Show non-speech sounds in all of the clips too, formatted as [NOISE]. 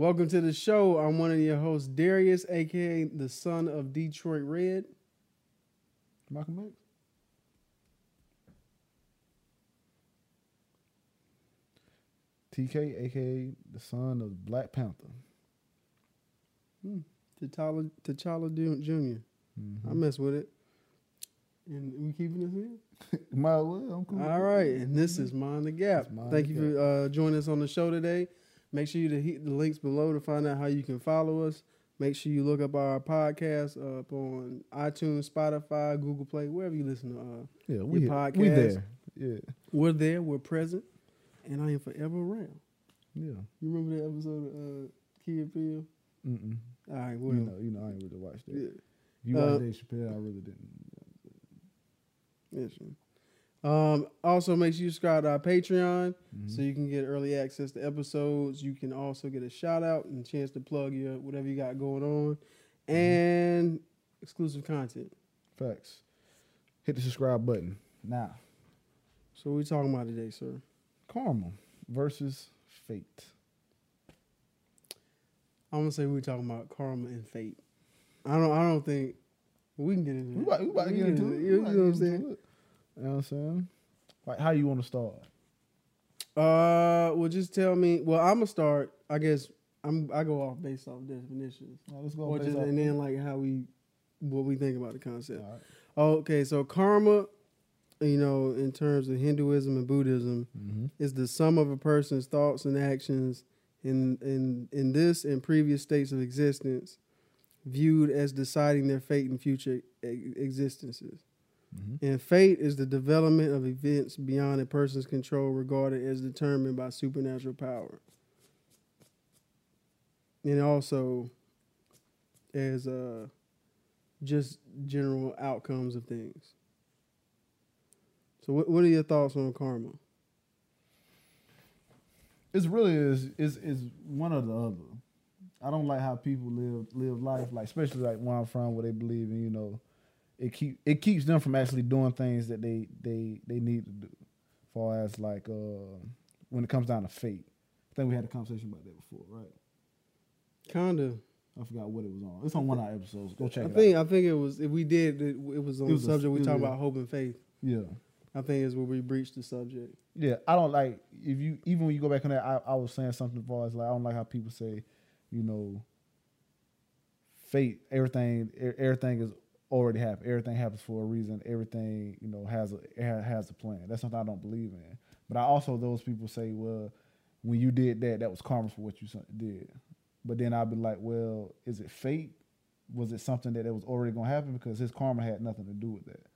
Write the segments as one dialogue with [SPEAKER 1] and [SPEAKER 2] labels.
[SPEAKER 1] Welcome to the show. I'm one of your hosts, Darius, aka the son of Detroit Red.
[SPEAKER 2] Malcolm X. TK, aka the son of Black Panther. Hmm.
[SPEAKER 1] T'Challa, T'Challa Ju- Jr. I mess with it. And we keeping this in? [LAUGHS]
[SPEAKER 2] Might well. I'm cool.
[SPEAKER 1] All right. And this is Mind the Gap.
[SPEAKER 2] Mind
[SPEAKER 1] Thank
[SPEAKER 2] the
[SPEAKER 1] you for uh, joining us on the show today. Make sure you hit the links below to find out how you can follow us. Make sure you look up our podcast up on iTunes, Spotify, Google Play, wherever you listen to. Uh,
[SPEAKER 2] Yeah, we
[SPEAKER 1] Your
[SPEAKER 2] here. we
[SPEAKER 1] podcast.
[SPEAKER 2] there. Yeah,
[SPEAKER 1] we're there. We're present. And I am forever around.
[SPEAKER 2] yeah.
[SPEAKER 1] You remember that episode of uh, Kid Phil?
[SPEAKER 2] Mm-mm.
[SPEAKER 1] All right.
[SPEAKER 2] You
[SPEAKER 1] Well,
[SPEAKER 2] know, you know, I ain't really watched that.
[SPEAKER 1] yeah.
[SPEAKER 2] If you
[SPEAKER 1] Uh,
[SPEAKER 2] watch Dave Chappelle, I really didn't.
[SPEAKER 1] Yes, sir. Um, also, make sure you subscribe to our Patreon
[SPEAKER 2] Mhm.
[SPEAKER 1] so you can get early access to episodes. You can also get a shout out and chance to plug your whatever you got going on, and exclusive content.
[SPEAKER 2] Facts. Hit the subscribe button now.
[SPEAKER 1] So, what we talking about today, sir?
[SPEAKER 2] Karma versus fate.
[SPEAKER 1] I'm gonna say we talking about karma and fate. I don't. I don't think we can get into.
[SPEAKER 2] We
[SPEAKER 1] it.
[SPEAKER 2] about, we about to get into it.
[SPEAKER 1] You, know what I'm saying?
[SPEAKER 2] You know what I'm saying? Like, how you want to start?
[SPEAKER 1] Uh, well, just tell me. Well, I'm gonna start. I guess I'm. I go off based off definitions,
[SPEAKER 2] let's go.
[SPEAKER 1] or just, and then like how we, what we think about the concept.
[SPEAKER 2] All right.
[SPEAKER 1] Okay, so karma, you know, in terms of Hinduism and Buddhism,
[SPEAKER 2] Mm-hmm.
[SPEAKER 1] is the sum of a person's thoughts and actions in in in this and previous states of existence, viewed as deciding their fate and future existences.
[SPEAKER 2] Mm-hmm.
[SPEAKER 1] And fate is the development of events beyond a person's control, regarded as determined by supernatural power. And also as uh, just general outcomes of things. So, what, what are your thoughts on karma?
[SPEAKER 2] It's really is is is one or the other. I don't like how people live live life, like especially like where I'm from, where they believe in, you know, it keep it keeps them from actually doing things that they they they need to do. As far as like uh when it comes down to fate. I think we had a conversation about that before, right?
[SPEAKER 1] Kinda.
[SPEAKER 2] I forgot what it was on. It's on one of our episodes. Go check
[SPEAKER 1] I
[SPEAKER 2] it
[SPEAKER 1] think I think it was if we did it, it was on
[SPEAKER 2] It was
[SPEAKER 1] the
[SPEAKER 2] a-
[SPEAKER 1] subject we
[SPEAKER 2] it
[SPEAKER 1] talked about hope and faith.
[SPEAKER 2] Yeah.
[SPEAKER 1] I think is where we breached the subject.
[SPEAKER 2] Yeah, I don't like if you even when you go back on that. I, I was saying something as far as like I don't like how people say, you know, fate. Everything everything is already happened. Everything happens for a reason. Everything you know has a has a plan. That's something I don't believe in. But I also those people say, well, when you did that, that was karma for what you did. But then I'd be like, well, is it fate? Was it something that it was already gonna happen because his karma had nothing to do with that?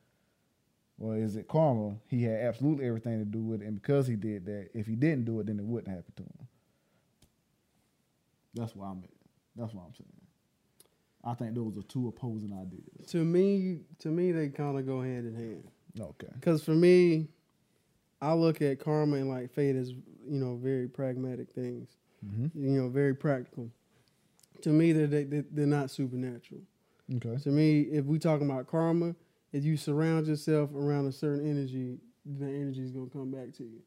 [SPEAKER 2] Or is it karma? He had absolutely everything to do with it, and because he did that, if he didn't do it, then it wouldn't happen to him. That's why I'm. That's what I'm saying. I think those are two opposing ideas.
[SPEAKER 1] To me, to me, they kind of go hand in hand.
[SPEAKER 2] Okay.
[SPEAKER 1] Because for me, I look at karma and like fate as you know very pragmatic things.
[SPEAKER 2] Mm-hmm.
[SPEAKER 1] You know, very practical. To me, they're they, they- they're not supernatural.
[SPEAKER 2] Okay.
[SPEAKER 1] To me, if we talking about karma, if you surround yourself around a certain energy, the energy is gonna come back to you.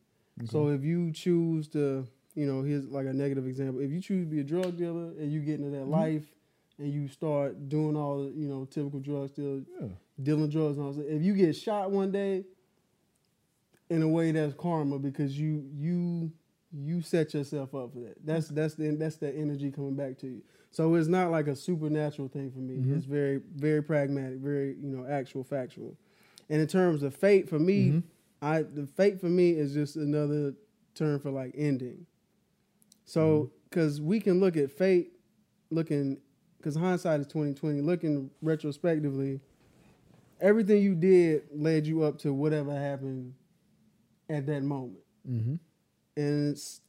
[SPEAKER 1] So if you choose to, you know, here's like a negative example. If you choose to be a drug dealer and you get into that
[SPEAKER 2] Mhm.
[SPEAKER 1] life and you start doing all the, you know, typical drugs, still
[SPEAKER 2] yeah.
[SPEAKER 1] dealing drugs and all that. If you get shot one day, in a way that's karma because you you you set yourself up for that. That's that's the that's the energy coming back to you. So it's not like a supernatural thing for me.
[SPEAKER 2] Mhm.
[SPEAKER 1] It's very very pragmatic, very you know actual factual. And in terms of fate for me,
[SPEAKER 2] Mhm.
[SPEAKER 1] I the fate for me is just another term for like ending. So because we can look at fate, looking because hindsight is twenty twenty. Looking retrospectively, everything you did led you up to whatever happened at that moment,
[SPEAKER 2] Mm-hmm.
[SPEAKER 1] and it's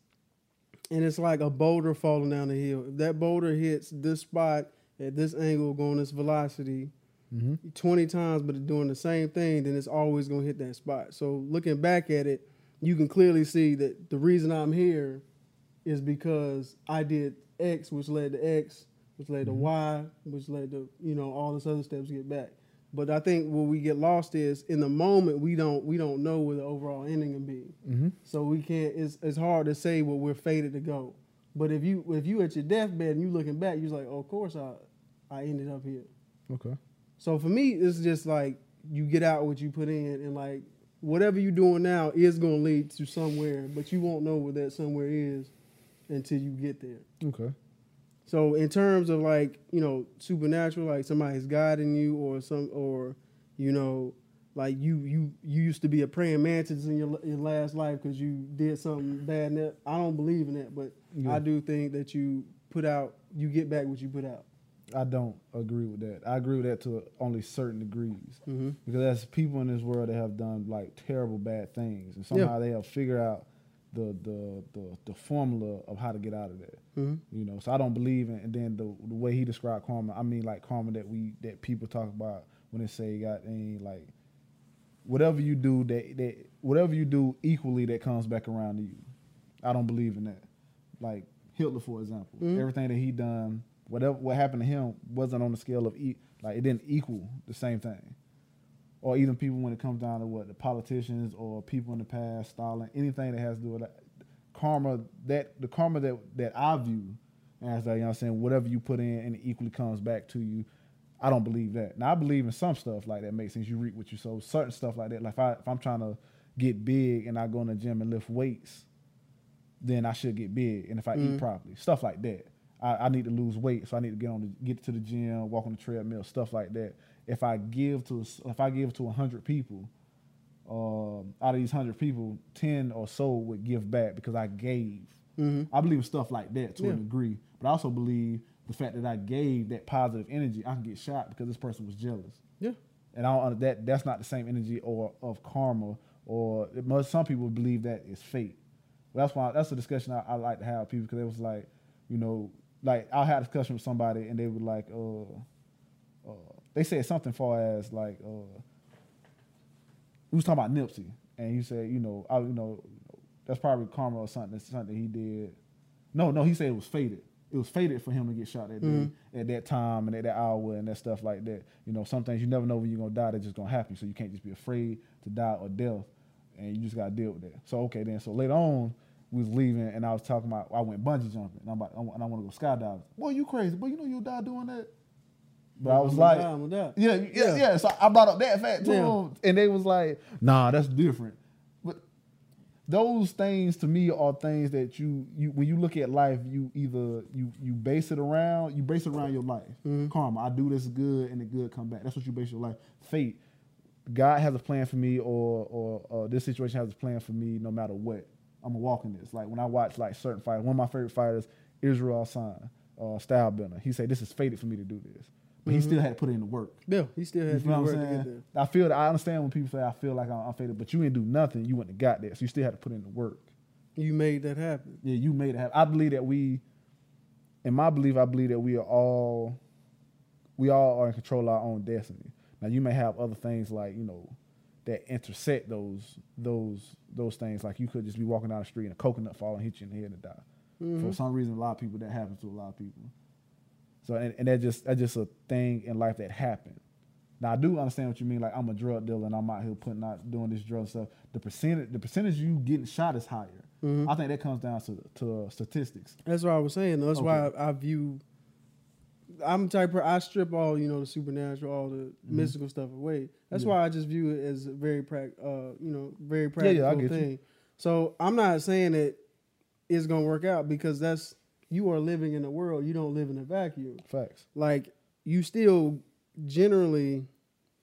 [SPEAKER 1] and it's like a boulder falling down the hill. If that boulder hits this spot at this angle, going this velocity,
[SPEAKER 2] Mm-hmm.
[SPEAKER 1] 20 times, but it's doing the same thing, then it's always going to hit that spot. So looking back at it, you can clearly see that the reason I'm here is because I did X, which led to X, which led to
[SPEAKER 2] Mhm.
[SPEAKER 1] Y, which led to, you know, all this other steps get back. But I think where we get lost is in the moment we don't we don't know where the overall ending can be.
[SPEAKER 2] Mm-hmm.
[SPEAKER 1] So we can't it's it's hard to say where we're fated to go. But if you if you at your deathbed and you looking back, you're like, oh, of course I I ended up here.
[SPEAKER 2] Okay.
[SPEAKER 1] So for me, it's just like you get out what you put in, and like whatever you're doing now is gonna lead to somewhere, but you won't know where that somewhere is until you get there.
[SPEAKER 2] Okay.
[SPEAKER 1] So in terms of like you know supernatural, like somebody's guiding you, or some, or you know, like you you you used to be a praying mantis in your your last life because you did something bad. And that, I don't believe in that, but
[SPEAKER 2] Yeah.
[SPEAKER 1] I do think that you put out, you get back what you put out.
[SPEAKER 2] I don't agree with that. I agree with that to only certain degrees.
[SPEAKER 1] Mm-hmm.
[SPEAKER 2] Because there's people in this world that have done like terrible bad things, and somehow they have figured out the, the the the formula of how to get out of that.
[SPEAKER 1] Mm-hmm.
[SPEAKER 2] You know, so I don't believe in. And then the the way he described karma, I mean like karma that we that people talk about when they say got any like whatever you do that that whatever you do equally that comes back around to you. I don't believe in that. Like Hitler, for example,
[SPEAKER 1] Mhm.
[SPEAKER 2] everything that he done, whatever what happened to him wasn't on the scale of e- like it didn't equal the same thing. Or even people when it comes down to what the politicians or people in the past, Stalin, anything that has to do with karma. That the karma that that I view as that, you know, what I'm saying whatever you put in and it equally comes back to you. I don't believe that. Now I believe in some stuff like that makes sense. You reap what you sow. Certain stuff like that. Like if I if I'm trying to get big and I go in the gym and lift weights, then I should get big. And if I eat
[SPEAKER 1] Mhm.
[SPEAKER 2] properly, stuff like that. I, I need to lose weight, so I need to get on the get to the gym, walk on the treadmill, stuff like that. If I give to if I give to hundred people, um, out of these hundred people, ten or so would give back because I gave.
[SPEAKER 1] Mm-hmm.
[SPEAKER 2] I believe in stuff like that to
[SPEAKER 1] Yeah.
[SPEAKER 2] a degree, but I also believe the fact that I gave that positive energy, I can get shot because this person was jealous,
[SPEAKER 1] Yeah.
[SPEAKER 2] and I don't that that's not the same energy or of karma or it must, some people believe that is fate. But that's why that's a discussion I, I like to have with people because it was like, you know, like I had a discussion with somebody and they were like, uh, uh they said something far as like, uh, we was talking about Nipsey and he said, you know, I, you know, that's probably karma or something, something he did. No, no, he said it was fated. It was fated for him to get shot that day,
[SPEAKER 1] Mhm.
[SPEAKER 2] at that time, and at that hour, and that stuff like that. You know, some things you never know when you're gonna die. That's just gonna happen. So you can't just be afraid to die or death, and you just gotta deal with that. So okay, then. So later on, we was leaving, and I was talking about I went bungee jumping, and I'm about, and I want to go skydiving. Boy, you crazy? Boy, you know you'll die doing that. But I was like,
[SPEAKER 1] die, I'ma
[SPEAKER 2] yeah, yeah,
[SPEAKER 1] Yeah.
[SPEAKER 2] yeah, So I brought up that fact to
[SPEAKER 1] Yeah.
[SPEAKER 2] them, and they was like, "Nah, that's different." But those things to me are things that you you when you look at life, you either you you base it around you base it around your life.
[SPEAKER 1] Mhm.
[SPEAKER 2] Karma, I do this good, and the good come back. That's what you base your life. Fate, God has a plan for me, or or, or this situation has a plan for me, no matter what. I'm gonna walk in this. Like when I watch like certain fighters, one of my favorite fighters, Israel San, uh, Style Bender. He said, "This is fated for me to do this," but he still had to put in the work.
[SPEAKER 1] Yeah. He still
[SPEAKER 2] You to
[SPEAKER 1] to
[SPEAKER 2] what
[SPEAKER 1] work
[SPEAKER 2] I'm
[SPEAKER 1] to get there.
[SPEAKER 2] I feel that I understand when people say I feel like I'm, I'm faded, but you didn't do nothing. You wouldn't have got there, so you still had to put in the work.
[SPEAKER 1] You made that happen.
[SPEAKER 2] Yeah, you made it happen. I believe that we, in my belief, I believe that we are all, we all are in control of our own destiny. Now you may have other things like you know, that intersect those those those things. Like you could just be walking down the street and a coconut fall and hit you in the head and die.
[SPEAKER 1] Mhm.
[SPEAKER 2] For some reason, a lot of people that happens to a lot of people. So and, and that just that's just a thing in life that happened. Now I do understand what you mean. Like I'm a drug dealer and I'm out here putting out doing this drug stuff. The percentage the percentage you getting shot is higher.
[SPEAKER 1] Mhm.
[SPEAKER 2] I think that comes down to to statistics.
[SPEAKER 1] That's what I was saying. That's why I, I view. I'm type of I strip all you know the supernatural, all the mystical stuff away. That's
[SPEAKER 2] Mm-hmm. Yeah.
[SPEAKER 1] why I just view it as a very prac, uh, you know, very
[SPEAKER 2] yeah,
[SPEAKER 1] practical
[SPEAKER 2] get you.
[SPEAKER 1] thing. So I'm not saying that it's gonna work out because that's you are living in a world. You don't live in a vacuum.
[SPEAKER 2] Facts.
[SPEAKER 1] Like you still generally,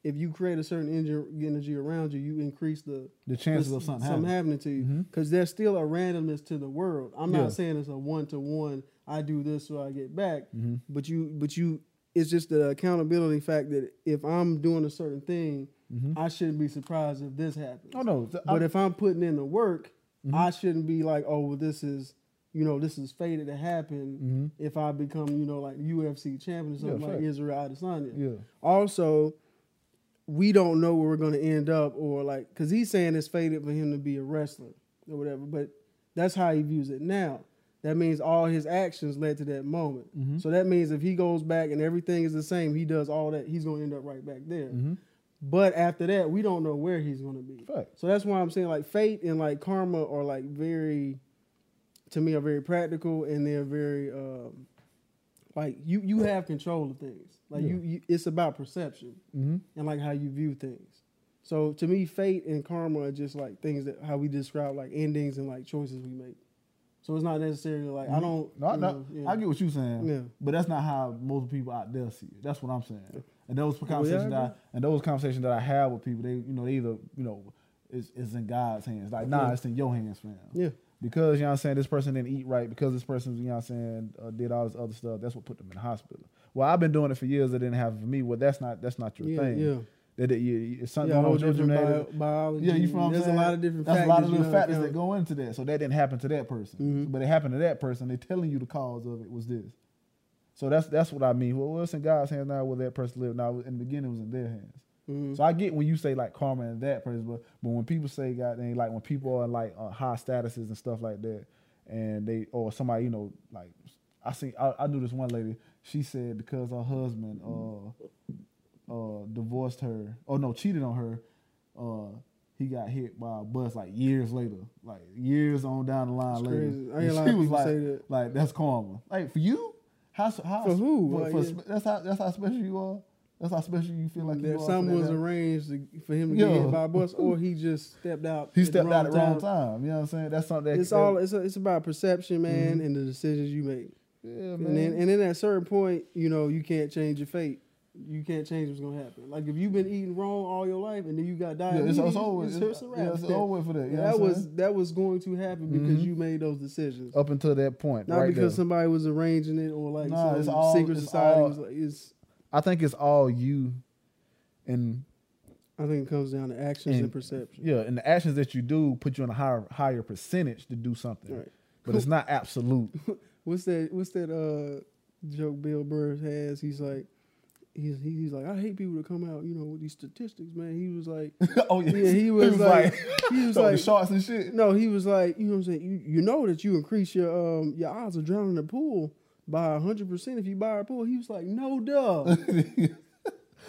[SPEAKER 1] if you create a certain energy, around you, you increase the
[SPEAKER 2] The chances
[SPEAKER 1] the-
[SPEAKER 2] of something,
[SPEAKER 1] something
[SPEAKER 2] happening.
[SPEAKER 1] happening to you because there's still a randomness to the world. I'm
[SPEAKER 2] Yeah.
[SPEAKER 1] not saying it's a one to one. I do this so I get back,
[SPEAKER 2] Mhm.
[SPEAKER 1] but you, but you, it's just the accountability fact that if I'm doing a certain thing,
[SPEAKER 2] Mhm.
[SPEAKER 1] I shouldn't be surprised if this happens.
[SPEAKER 2] Oh no, th-
[SPEAKER 1] But
[SPEAKER 2] I-
[SPEAKER 1] if I'm putting in the work,
[SPEAKER 2] Mhm.
[SPEAKER 1] I shouldn't be like, oh, well, this is, you know, this is fated to happen.
[SPEAKER 2] Mhm.
[SPEAKER 1] If I become, you know, like UFC champion or something
[SPEAKER 2] Yeah,
[SPEAKER 1] like
[SPEAKER 2] fact.
[SPEAKER 1] Israel Adesanya.
[SPEAKER 2] yeah,
[SPEAKER 1] Also, we don't know where we're going to end up, or like, because he's saying it's fated for him to be a wrestler or whatever. But that's how he views it now. That means all his actions led to that moment.
[SPEAKER 2] Mhm.
[SPEAKER 1] So that means if he goes back and everything is the same, he does all that, he's going to end up right back there.
[SPEAKER 2] Mhm.
[SPEAKER 1] But after that, we don't know where he's going to be.
[SPEAKER 2] Fact.
[SPEAKER 1] So that's why I'm saying like fate and like karma are like very to me are very practical and they're very um, like you you have control of things. Like
[SPEAKER 2] Yeah.
[SPEAKER 1] you, you, it's about perception
[SPEAKER 2] Mm-hmm.
[SPEAKER 1] and like how you view things. So to me, fate and karma are just like things that how we describe like endings and like choices we make. So it's not necessarily like I don't.
[SPEAKER 2] Mm-hmm. No, I, no,
[SPEAKER 1] know, yeah.
[SPEAKER 2] I get what you're saying.
[SPEAKER 1] Yeah.
[SPEAKER 2] But that's not how most people out there see it. That's what I'm saying. And those
[SPEAKER 1] Well, yeah, I
[SPEAKER 2] conversations that I, and those conversations that I have with people, they you know, they either, you know, it's, it's in God's hands. Like, nah, it's in your hands, fam.
[SPEAKER 1] Yeah.
[SPEAKER 2] Because, you know what I'm saying, this person didn't eat right, because this person, you know what I'm saying, uh, did all this other stuff, that's what put them in the hospital. Well, I've been doing it for years, it didn't happen for me. Well, that's not that's not your
[SPEAKER 1] Yeah,
[SPEAKER 2] thing.
[SPEAKER 1] yeah.
[SPEAKER 2] That, that you, it's something
[SPEAKER 1] Yeah, whole
[SPEAKER 2] on with your
[SPEAKER 1] different bio- biology.
[SPEAKER 2] yeah, you feel what
[SPEAKER 1] There's
[SPEAKER 2] saying?
[SPEAKER 1] a lot of different
[SPEAKER 2] That's
[SPEAKER 1] factors.
[SPEAKER 2] a lot of
[SPEAKER 1] you
[SPEAKER 2] little
[SPEAKER 1] know,
[SPEAKER 2] factors that go into that. So that didn't happen to that person,
[SPEAKER 1] Mhm.
[SPEAKER 2] but it happened to that person. They're telling you the cause of it was this. So that's that's what I mean. Well, it's in God's hands now. Where that person live now? In the beginning, it was in their hands.
[SPEAKER 1] Mhm.
[SPEAKER 2] So I get when you say like karma and that person, but but when people say God, they like when people are like uh, high statuses and stuff like that, and they or somebody you know like I see I, I knew this one lady. She said because her husband uh uh divorced her, oh no, cheated on her. Uh, he got hit by a bus like years later, like years on down the line
[SPEAKER 1] It's
[SPEAKER 2] later.
[SPEAKER 1] crazy. I
[SPEAKER 2] And
[SPEAKER 1] hear a lot
[SPEAKER 2] she was like,
[SPEAKER 1] say that.
[SPEAKER 2] like that's karma. Like for you, how how
[SPEAKER 1] For who?
[SPEAKER 2] For,
[SPEAKER 1] Like,
[SPEAKER 2] for
[SPEAKER 1] yeah.
[SPEAKER 2] that's how that's how special you are. That's how special you feel like
[SPEAKER 1] that something
[SPEAKER 2] that
[SPEAKER 1] was
[SPEAKER 2] guy.
[SPEAKER 1] arranged to, for him to
[SPEAKER 2] Yeah.
[SPEAKER 1] get hit by a bus, or [LAUGHS] he just stepped out.
[SPEAKER 2] He stepped out at the wrong
[SPEAKER 1] time.
[SPEAKER 2] You know what I'm saying? That's something that
[SPEAKER 1] It's
[SPEAKER 2] that-
[SPEAKER 1] all. It's, it's about perception, man,
[SPEAKER 2] Mhm.
[SPEAKER 1] and the decisions you make.
[SPEAKER 2] Yeah,
[SPEAKER 1] And
[SPEAKER 2] man.
[SPEAKER 1] then, and then at a certain point, you know, you can't change your fate. You can't change what's gonna happen. Like if you've been eating wrong all your life, and then you got
[SPEAKER 2] yeah,
[SPEAKER 1] diabetes,
[SPEAKER 2] it's, it's over.
[SPEAKER 1] it's,
[SPEAKER 2] It's, yeah, it's
[SPEAKER 1] Yeah.
[SPEAKER 2] over for that. You know
[SPEAKER 1] that
[SPEAKER 2] what
[SPEAKER 1] was
[SPEAKER 2] saying?
[SPEAKER 1] that was going to happen because
[SPEAKER 2] Mhm.
[SPEAKER 1] you made those decisions,
[SPEAKER 2] up until that point.
[SPEAKER 1] not
[SPEAKER 2] right
[SPEAKER 1] because
[SPEAKER 2] there.
[SPEAKER 1] somebody was arranging it or like
[SPEAKER 2] Nah,
[SPEAKER 1] some
[SPEAKER 2] it's all-
[SPEAKER 1] secret society
[SPEAKER 2] all-
[SPEAKER 1] was like. It's.
[SPEAKER 2] I think it's all you, and
[SPEAKER 1] I think it comes down to actions and,
[SPEAKER 2] And-
[SPEAKER 1] perception.
[SPEAKER 2] yeah, and the actions that you do put you in a higher higher percentage to do something.
[SPEAKER 1] Right.
[SPEAKER 2] But it's not absolute. [LAUGHS]
[SPEAKER 1] What's that? What's that uh, joke Bill Burr has? He's like, he's he's like, I hate people to come out, you know, with these statistics, man. He was like, [LAUGHS]
[SPEAKER 2] oh yeah,
[SPEAKER 1] Yeah, he [LAUGHS] was like- he was like-
[SPEAKER 2] shorts and shit.
[SPEAKER 1] no, he was like, you know what I'm saying? You you know that you increase your um your odds of drowning in the pool by hundred percent if you buy a pool. He was like, no, duh. [LAUGHS]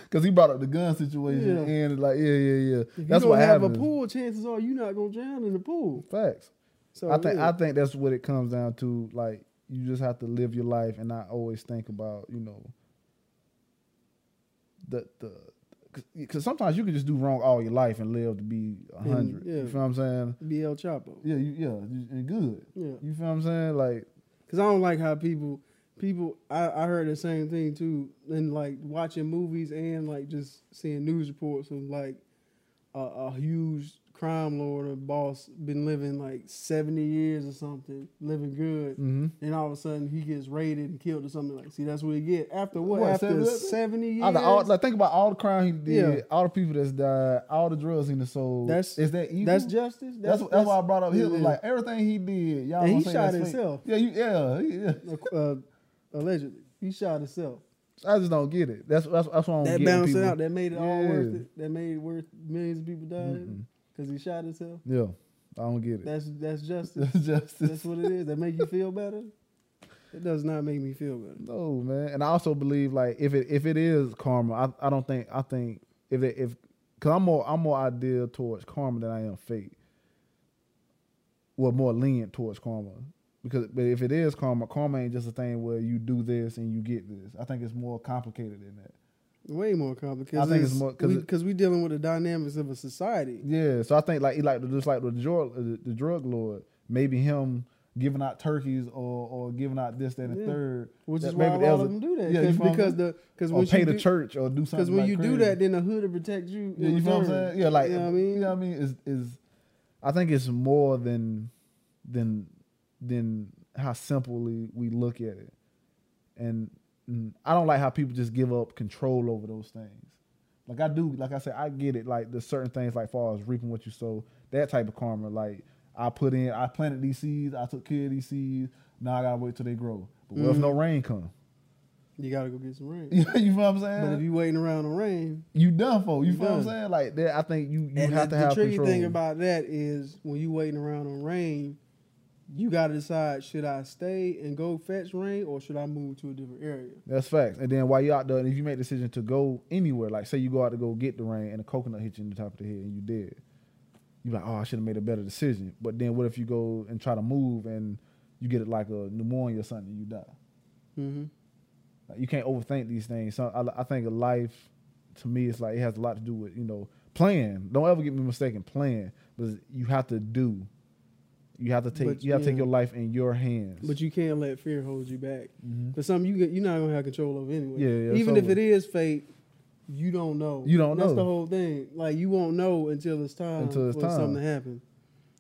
[SPEAKER 2] Because he brought up the gun situation
[SPEAKER 1] Yeah.
[SPEAKER 2] and like, yeah, yeah, yeah.
[SPEAKER 1] If you
[SPEAKER 2] That's
[SPEAKER 1] don't
[SPEAKER 2] what
[SPEAKER 1] have
[SPEAKER 2] happens.
[SPEAKER 1] a pool, chances are you're not gonna drown in the pool.
[SPEAKER 2] Facts.
[SPEAKER 1] So
[SPEAKER 2] I think
[SPEAKER 1] yeah.
[SPEAKER 2] I think that's what it comes down to. Like you just have to live your life and not always think about you know the the because sometimes you can just do wrong all your life and live to be hundred.
[SPEAKER 1] yeah.
[SPEAKER 2] You feel what I'm saying?
[SPEAKER 1] be El Chapo.
[SPEAKER 2] Yeah, you, yeah, you- and good.
[SPEAKER 1] Yeah.
[SPEAKER 2] You feel what I'm saying? Like
[SPEAKER 1] Cause I don't like how people people I, I heard the same thing too. And like watching movies and like just seeing news reports of like a, a huge crime lord or boss been living like seventy years or something, living good.
[SPEAKER 2] mm-hmm.
[SPEAKER 1] And all of a sudden he gets raided and killed or something like. See, that's what he get after what?
[SPEAKER 2] What,
[SPEAKER 1] after
[SPEAKER 2] 70?
[SPEAKER 1] seventy years.
[SPEAKER 2] all, like think about all the crime he did,
[SPEAKER 1] Yeah.
[SPEAKER 2] all the people that's died, all the drugs he done sold.
[SPEAKER 1] That's-
[SPEAKER 2] is that evil?
[SPEAKER 1] that's justice.
[SPEAKER 2] That's, that's, why I brought up Hitler.
[SPEAKER 1] yeah.
[SPEAKER 2] Like everything he did, y'all
[SPEAKER 1] And he shot
[SPEAKER 2] that's fake.
[SPEAKER 1] himself.
[SPEAKER 2] Yeah, you, yeah, yeah.
[SPEAKER 1] uh, allegedly he shot himself.
[SPEAKER 2] I just don't get it. That's that's, that's what I'm
[SPEAKER 1] That balanced
[SPEAKER 2] people.
[SPEAKER 1] it out. That made it all worth it. That made it worth millions of people dying because he shot himself.
[SPEAKER 2] Yeah, I don't get it.
[SPEAKER 1] That's that's justice. [LAUGHS]
[SPEAKER 2] That's justice.
[SPEAKER 1] that's what it is. That make you feel better. It does not make me feel better.
[SPEAKER 2] No, man. And I also believe like if it if it is karma, I, I don't think I think if it if because I'm more I'm more ideal towards karma than I am fate. Well, more lenient towards karma because but if it is karma, karma ain't just a thing where you do this and you get this. I think it's more complicated than that.
[SPEAKER 1] Way more complicated.
[SPEAKER 2] I think it's more- 'cause it-
[SPEAKER 1] because we, dealing with the dynamics of a society.
[SPEAKER 2] Yeah, so I think like like just like the drug the, the drug lord, maybe him giving out turkeys or or giving out this that and the
[SPEAKER 1] Yeah.
[SPEAKER 2] third,
[SPEAKER 1] Which is why a
[SPEAKER 2] maybe
[SPEAKER 1] lot
[SPEAKER 2] that
[SPEAKER 1] of them do that.
[SPEAKER 2] yeah,
[SPEAKER 1] Cause,
[SPEAKER 2] feel what I'm
[SPEAKER 1] because the because
[SPEAKER 2] or
[SPEAKER 1] when
[SPEAKER 2] pay
[SPEAKER 1] you
[SPEAKER 2] the
[SPEAKER 1] do,
[SPEAKER 2] church or do something.
[SPEAKER 1] because when
[SPEAKER 2] like
[SPEAKER 1] you
[SPEAKER 2] crazy.
[SPEAKER 1] do that, then the hood will protect you.
[SPEAKER 2] Yeah, you feel what I'm saying? Yeah, like
[SPEAKER 1] you know what I mean.
[SPEAKER 2] You know what I mean? Is is I think it's more than than than how simply we look at it, and mm, I don't like how people just give up control over those things. Like I do, like I said, I get it. Like there's certain things, like far as reaping what you sow, that type of karma. Like I put in, I planted these seeds, I took care of these seeds. Now I gotta wait till they grow. But what if no rain come?
[SPEAKER 1] You gotta go get some rain. [LAUGHS]
[SPEAKER 2] you know what I'm saying?
[SPEAKER 1] But if you waiting around on rain,
[SPEAKER 2] you done for. You
[SPEAKER 1] You
[SPEAKER 2] feel what I'm saying? Like that, I think you you
[SPEAKER 1] and
[SPEAKER 2] have
[SPEAKER 1] the,
[SPEAKER 2] to
[SPEAKER 1] the tricky
[SPEAKER 2] control.
[SPEAKER 1] thing about that is when you waiting around on rain, you got to decide should I stay and go fetch rain or should I move to a different area.
[SPEAKER 2] That's facts. And then while you're out there, and if you make a decision to go anywhere, like say you go out to go get the rain and a coconut hits you in the top of the head and you dead, you're like, oh, I should have made a better decision. But then what if you go and try to move and you get it like a pneumonia or something, and you die.
[SPEAKER 1] Mm-hmm.
[SPEAKER 2] Like, you can't overthink these things. So I, I think a life, to me, it's like it has a lot to do with you know plan. Don't ever get me mistaken, plan, but you have to do. You have to take
[SPEAKER 1] But,
[SPEAKER 2] you have to take your life in your hands.
[SPEAKER 1] But you can't let fear hold you back.
[SPEAKER 2] Mhm.
[SPEAKER 1] But something you get, you're not gonna have control of anyway.
[SPEAKER 2] Yeah, yeah,
[SPEAKER 1] Even if
[SPEAKER 2] over.
[SPEAKER 1] it is fate, you don't know.
[SPEAKER 2] You don't
[SPEAKER 1] That's
[SPEAKER 2] know.
[SPEAKER 1] the whole thing. Like you won't know until it's time
[SPEAKER 2] Until it's
[SPEAKER 1] for
[SPEAKER 2] time.
[SPEAKER 1] something to happen.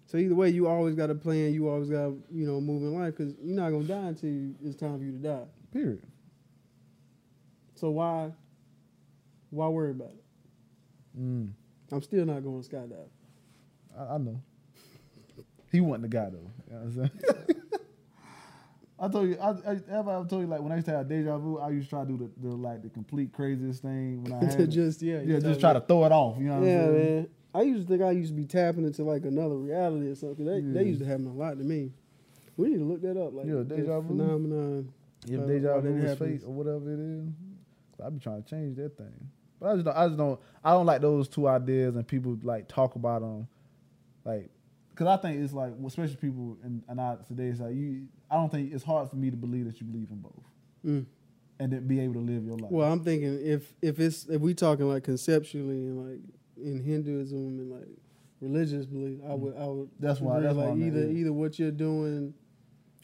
[SPEAKER 1] So either way, you always got a plan. You always got you know move in life because you're not gonna die until it's time for you to die.
[SPEAKER 2] Period.
[SPEAKER 1] So why, why worry about it?
[SPEAKER 2] Mm.
[SPEAKER 1] I'm still not going to skydive.
[SPEAKER 2] I, I know. He wasn't the guy though. You know what I'm saying? [LAUGHS] I told you, I, I, ever I told you like when I used to have deja vu, I used to try to do the, the like the complete craziest thing when I [LAUGHS] had
[SPEAKER 1] just yeah,
[SPEAKER 2] yeah, just try to throw it off. You know what
[SPEAKER 1] Yeah,
[SPEAKER 2] I'm saying?
[SPEAKER 1] man. I used to think I used to be tapping into like another reality or something. They, they used to happen a lot to me. We need to look that up. Like
[SPEAKER 2] Yeah, deja vu.
[SPEAKER 1] phenomenon.
[SPEAKER 2] If
[SPEAKER 1] Uh,
[SPEAKER 2] deja vu is fate or whatever it is, I be trying to change that thing. But I just don't, I just don't I don't like those two ideas and people like talk about them, like because I think it's like especially people in, in our today it's like you I don't think it's hard for me to believe that you believe in both
[SPEAKER 1] Mm.
[SPEAKER 2] and then be able to live your life.
[SPEAKER 1] Well, I'm thinking if if it's if we talking like conceptually and like in Hinduism and like religious belief, I would I would
[SPEAKER 2] That's why- that's why
[SPEAKER 1] like
[SPEAKER 2] at,
[SPEAKER 1] either
[SPEAKER 2] yeah.
[SPEAKER 1] either what you're doing,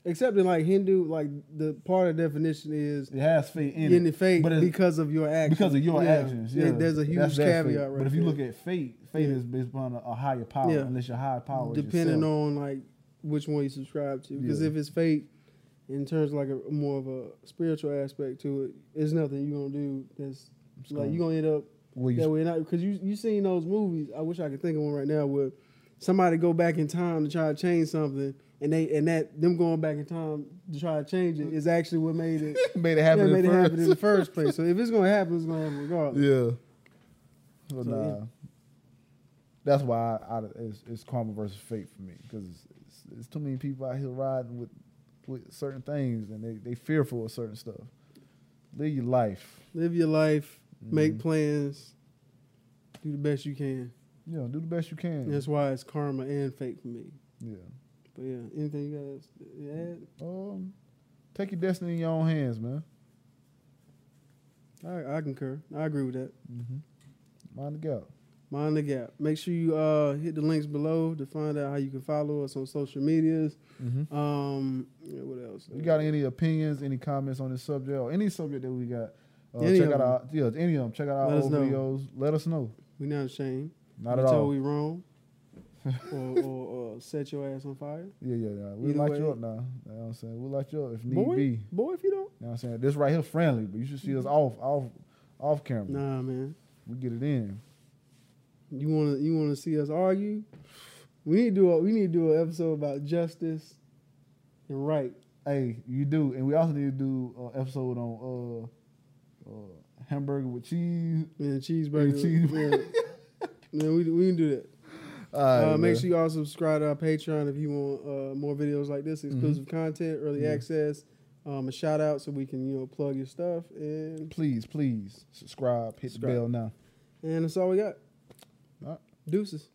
[SPEAKER 1] except in like Hindu, like the part of the definition is
[SPEAKER 2] it has fate in
[SPEAKER 1] getting
[SPEAKER 2] it
[SPEAKER 1] the fate
[SPEAKER 2] but
[SPEAKER 1] because of your actions.
[SPEAKER 2] because of your
[SPEAKER 1] Yeah.
[SPEAKER 2] actions. Yeah,
[SPEAKER 1] there's a
[SPEAKER 2] That's
[SPEAKER 1] huge
[SPEAKER 2] their
[SPEAKER 1] caveat right
[SPEAKER 2] But if you look at fate, fate
[SPEAKER 1] Yeah.
[SPEAKER 2] is based upon a, a higher power,
[SPEAKER 1] Yeah.
[SPEAKER 2] unless your higher power
[SPEAKER 1] depending
[SPEAKER 2] yourself.
[SPEAKER 1] on like which one you subscribe to. Because if it's fate, in terms of like a more of a spiritual aspect to it, it's nothing you're gonna do that's
[SPEAKER 2] It's
[SPEAKER 1] like you're gonna end up
[SPEAKER 2] Well,
[SPEAKER 1] that way. Because you you seen those movies. I wish I could think of one right now where somebody go back in time to try to change something. And they and that them going back in time to try to change it is actually what made it [LAUGHS]
[SPEAKER 2] made it happen.
[SPEAKER 1] yeah,
[SPEAKER 2] made
[SPEAKER 1] it happen in the first place. So if it's gonna happen, it's gonna happen regardless.
[SPEAKER 2] Yeah. So,
[SPEAKER 1] So,
[SPEAKER 2] nah.
[SPEAKER 1] yeah.
[SPEAKER 2] That's why I, I, it's, it's karma versus fate for me because it's, it's, it's too many people out here riding with with certain things and they they fearful of certain stuff. Live your life.
[SPEAKER 1] Live your life, make
[SPEAKER 2] Mhm.
[SPEAKER 1] plans, do the best you can.
[SPEAKER 2] Yeah, do the best you can.
[SPEAKER 1] That's why it's karma and fate for me.
[SPEAKER 2] Yeah.
[SPEAKER 1] But yeah, anything you guys add?
[SPEAKER 2] Um, take your destiny in your own hands, man.
[SPEAKER 1] I, I concur. I agree with that.
[SPEAKER 2] Mm-hmm. Mind the gap.
[SPEAKER 1] Mind the gap. Make sure you uh, hit the links below to find out how you can follow us on social medias.
[SPEAKER 2] Mm-hmm.
[SPEAKER 1] Um, yeah, what else?
[SPEAKER 2] You got any opinions, any comments on this subject or any subject that we got? Uh,
[SPEAKER 1] Any
[SPEAKER 2] check
[SPEAKER 1] of
[SPEAKER 2] out our yeah, any of them. Check out our
[SPEAKER 1] Let
[SPEAKER 2] old videos. Let us know.
[SPEAKER 1] We not ashamed.
[SPEAKER 2] Not
[SPEAKER 1] we
[SPEAKER 2] at all.
[SPEAKER 1] we wrong. [LAUGHS] or, or, set your ass on fire.
[SPEAKER 2] Yeah, yeah, yeah. We'll
[SPEAKER 1] Either
[SPEAKER 2] light
[SPEAKER 1] way.
[SPEAKER 2] you up now. You know what I'm saying? We'll light you up if need
[SPEAKER 1] Boy,
[SPEAKER 2] be.
[SPEAKER 1] Boy, if you don't.
[SPEAKER 2] You know what I'm saying? This right here friendly, but you should see us off off off camera.
[SPEAKER 1] Nah, man.
[SPEAKER 2] We get it in.
[SPEAKER 1] You wanna you wanna see us argue? We need to do a we need to do an episode about justice and right.
[SPEAKER 2] Hey, you do. And we also need to do an episode on uh uh hamburger with cheese.
[SPEAKER 1] Man, cheeseburger.
[SPEAKER 2] cheeseburger.
[SPEAKER 1] Yeah. Man, we, we can do that.
[SPEAKER 2] Right,
[SPEAKER 1] uh, make sure you all subscribe to our Patreon if you want uh, more videos like this, exclusive content, early
[SPEAKER 2] Mm-hmm.
[SPEAKER 1] Access, um, a shout out so we can you know plug your stuff, and
[SPEAKER 2] please, please subscribe, hit
[SPEAKER 1] Subscribe.
[SPEAKER 2] the bell now.
[SPEAKER 1] and that's all we got.
[SPEAKER 2] All right.
[SPEAKER 1] Deuces.